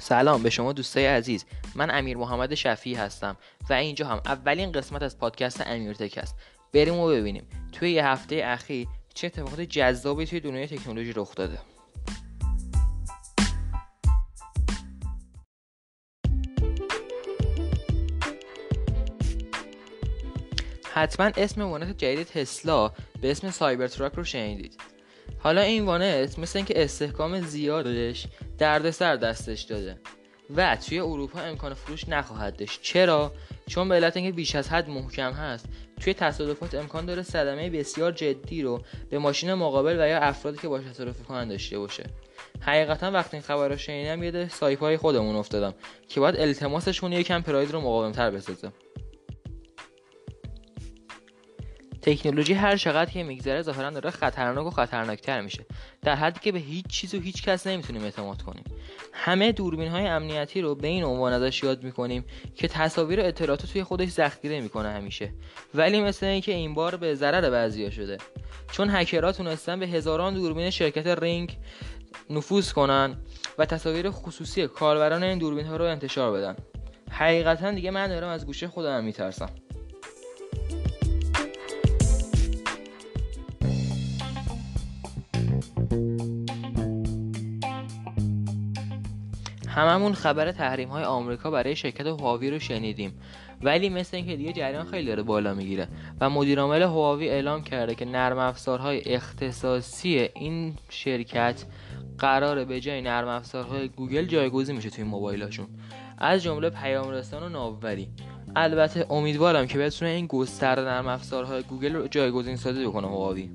سلام به شما دوستای عزیز. من امیر محمد شفیعی هستم و اینجا هم اولین قسمت از پادکست امیرتک است. بریم و ببینیم. توی یه هفته اخیر چه اتفاقات جذابی توی دنیای تکنولوژی رخ داده. حتما اسم وانت جدید تسلا به اسم Cybertruck رو شنیدید. حالا این وانت مثل اینکه استحکام زیادش دردسر دستش داده و توی اروپا امکان فروش نخواهد داشت. چرا؟ چون به علت اینکه بیش از حد محکم هست. توی تصادفات امکان داره صدمه بسیار جدی رو به ماشین مقابل و یا افرادی که باش تصادف کنن داشته باشه. حقیقتا وقتی این خبر رو شنیدم یه سایپای خودمون افتادم که باید التماسشون یکم پراید رو مقاومتر بسازه. تکنولوژی هر چقدر که میگذره ظاهرا داره خطرناک و خطرناکتر میشه. در حدی که به هیچ چیز و هیچ کس نمی‌تونیم اعتماد کنیم. همه دوربین های امنیتی رو به این عنوان ازش یاد می‌کنیم که تصاویر و اطلاعات توی خودش ذخیره می‌کنه همیشه. ولی مثل اینکه این بار به ضرر بعضیا شده. چون هکرها تونستن به هزاران دوربین شرکت رینگ نفوذ کنن و تصاویر خصوصی کاربران این دوربین ها رو انتشار بدن. حقیقتا دیگه من دارم از گوشه خودم میترسم. هممون خبر تحریم های آمریکا برای شرکت هواوی رو شنیدیم. ولی مثل اینکه دیگه جریان خیلی داره بالا می‌گیره و مدیر عامل هواوی اعلام کرده که نرم افزارهای اختصاصی این شرکت قراره به جای نرم افزارهای گوگل جایگزین میشه توی موبایلاشون از جمله پیام رسان و ناوبری. البته امیدوارم که بتونه این گستره نرم افزارهای گوگل رو جایگزین سازی بکنه هواوی.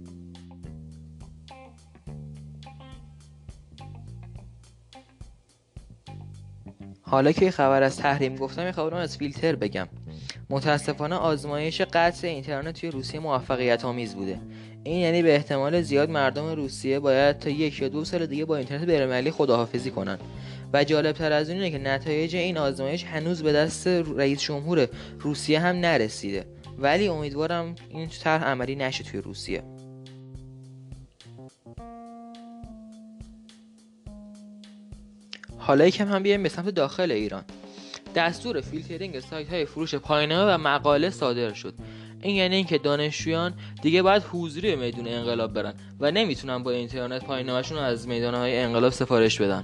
حالا که خبر از تحریم گفتم خبرم از فیلتر بگم. متاسفانه آزمایش قطع اینترنت توی روسیه موفقیت آمیز بوده. این یعنی به احتمال زیاد مردم روسیه باید تا یک یا دو سال دیگه با اینترنت بینالمللی خداحافظی کنن. و جالب تر از اینه که نتایج این آزمایش هنوز به دست رئیس جمهور روسیه هم نرسیده. ولی امیدوارم این طرح عملی نشه توی روسیه. حالا یکم هم بیایم به سمت داخل ایران. دستور فیلترینگ سایت های فروش پایانه و مقاله صادر شد. این یعنی اینکه دانشجویان دیگه باید حضوری میدون انقلاب برن و نمی‌تونن با اینترنت پایانه‌شون از میدان های انقلاب سفارش بدن.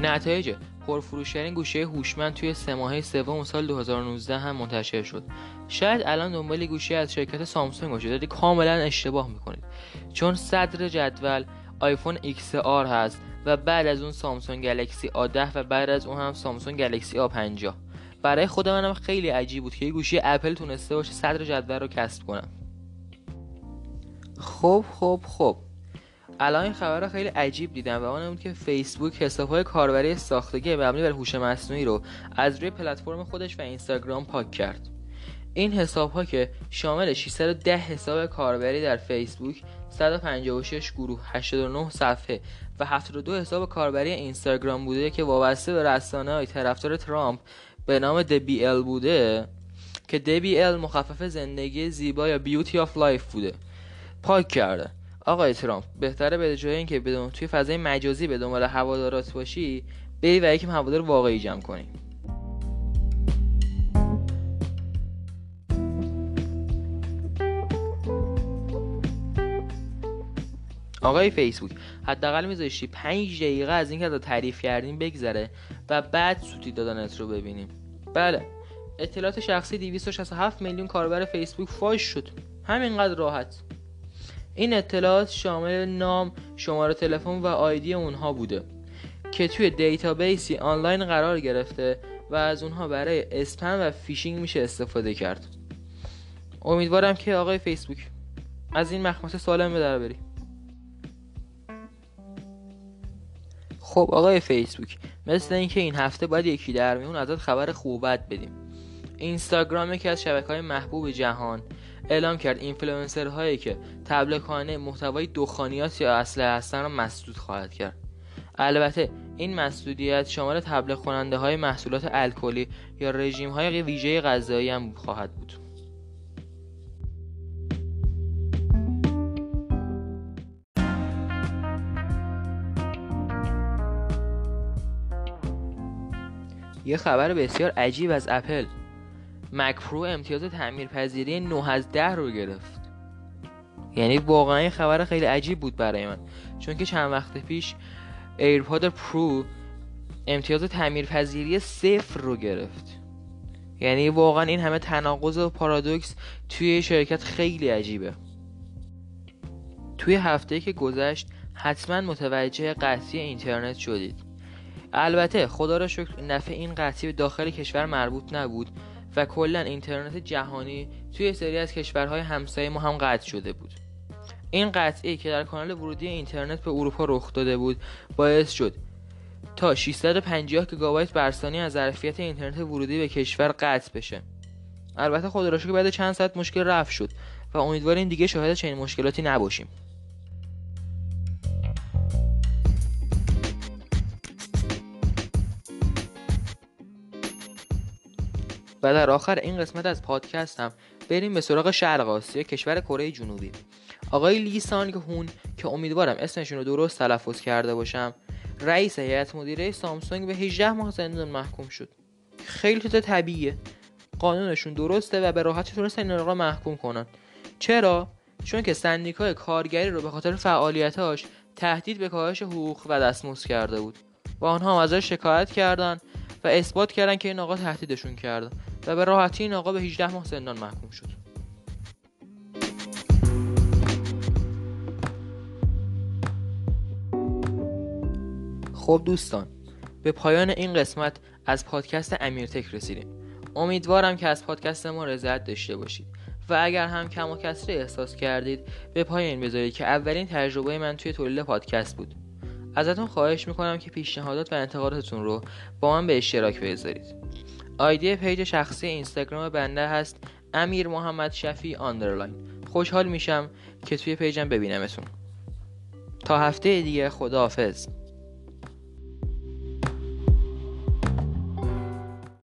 نتایج پرفروشترین گوشه هوشمند توی سه ماهه سوم سال 2019 هم منتشر شد. شاید الان دنبال گوشی از شرکت سامسونگ باشید. ولی کاملا اشتباه می‌کنید. چون صدر جدول آیفون XR هست و بعد از اون سامسونگ گلکسی A10 و بعد از اون هم سامسونگ گلکسی A50 برای خود منم خیلی عجیب بود که یه گوشی اپل تونسته باشه صدر جدول رو کسب کنم. خب خب خب. الان این خبر خیلی عجیب دیدم و اون بود که فیسبوک حساب های کاربری ساختگی مبنی بر هوش مصنوعی رو از روی پلتفرم خودش و اینستاگرام پاک کرد. این حساب ها که شامل 610 حساب کاربری در فیسبوک 156 گروه 89 صفحه و 72 حساب کاربری اینستاگرام بوده که وابسته به رسانه های طرفدار ترامپ به نام The BL بوده که The BL مخفف زندگی زیبا یا Beauty of Life بوده. پاک کرده. آقای ترامپ بهتره به جای اینکه بدوی توی فضای مجازی به دنبال هوادارات باشی بری و یکم هوادار واقعی جمع کنی. آقای فیسبوک حداقل میذاشتی 5 دقیقه از اینکه تعریف کردیم بگذره و بعد سوتی دادنت رو ببینیم. بله اطلاعات شخصی 267 میلیون کاربر فیسبوک فاش شد. همینقدر راحت. این اطلاعات شامل نام، شماره تلفن و ID اونها بوده که توی database ی آنلاین قرار گرفته و از اونها برای اسپم و فیشینگ میشه استفاده کرد. امیدوارم که آقای فیسبوک از این مخمصه سالم به در بری. خب آقای فیسبوک مثل اینکه این هفته باید یکی در میون ازت خبر خوب بد بدیم. اینستاگرام یکی از شبکه های محبوب جهان. اعلام کرد اینفلوئنسر هایی که تبلیغ محتوای دخانیات یا اسلحه هستن را مسدود خواهد کرد. البته این مسئولیت شامل تبلیغ کننده های محصولات الکلی یا رژیم های ویژه غذایی هم خواهد بود. یه خبر بسیار عجیب از اپل. مک پرو امتیاز تعمیرپذیری 9 از 10 رو گرفت. یعنی واقعا این خبر خیلی عجیب بود برای من. چون که چند وقت پیش AirPod Pro امتیاز تعمیرپذیری صفر رو گرفت. یعنی واقعا این همه تناقض و پارادوکس توی شرکت خیلی عجیبه. توی هفته که گذشت حتما متوجه قطعی اینترنت شدید. البته خدا را شکر نفع این قطعی به داخل کشور مربوط نبود. و کلا اینترنت جهانی توی سری از کشورهای همسایه ما هم قطع شده بود. این قطعی که در کانال ورودی اینترنت به اروپا رخ داده بود باعث شد تا 650 گیگابایت بر ثانیه از ظرفیت اینترنت ورودی به کشور قطع بشه. البته خدا را که بعد چند ساعت مشکل رفع شد و امیدواریم دیگه شاهد چنین مشکلاتی نباشیم. و در آخر این قسمت از پادکستم. بریم به سراغ شرق آسیا کشور کره جنوبی. آقای لی سانگ هون که امیدوارم اسمشون رو درست تلفظ کرده باشم رئیس هیئت مدیره سامسونگ به 18 ماه زندان محکوم شد. خیلی چیز طبیعیه. قانونشون درسته و به راحتی تونستن این را محکوم کنن. چرا؟ چون که سندیکای کارگری رو به خاطر فعالیتاش تهدید به کاهش حقوق و دستمزد کرده بود. و آنها هم ازش شکایت کردند و اثبات کردن که این آقا تهدیدشون کرده. و به راحتی این آقا به 18 ماه زندان محکوم شد. خب دوستان به پایان این قسمت از پادکست امیرتک رسیدیم. امیدوارم که از پادکست ما رضایت داشته باشید. و اگر هم کم و کسری احساس کردید به پایین بذارید که اولین تجربه من توی تولید پادکست بود. ازتون خواهش می‌کنم که پیشنهادات و انتقاداتتون رو با من به اشتراک بذارید. ID page شخصی اینستاگرام بنده هست امیر محمد شفی underline خوشحال میشم که توی page م ببینمتون. تا هفته دیگه خداحافظ.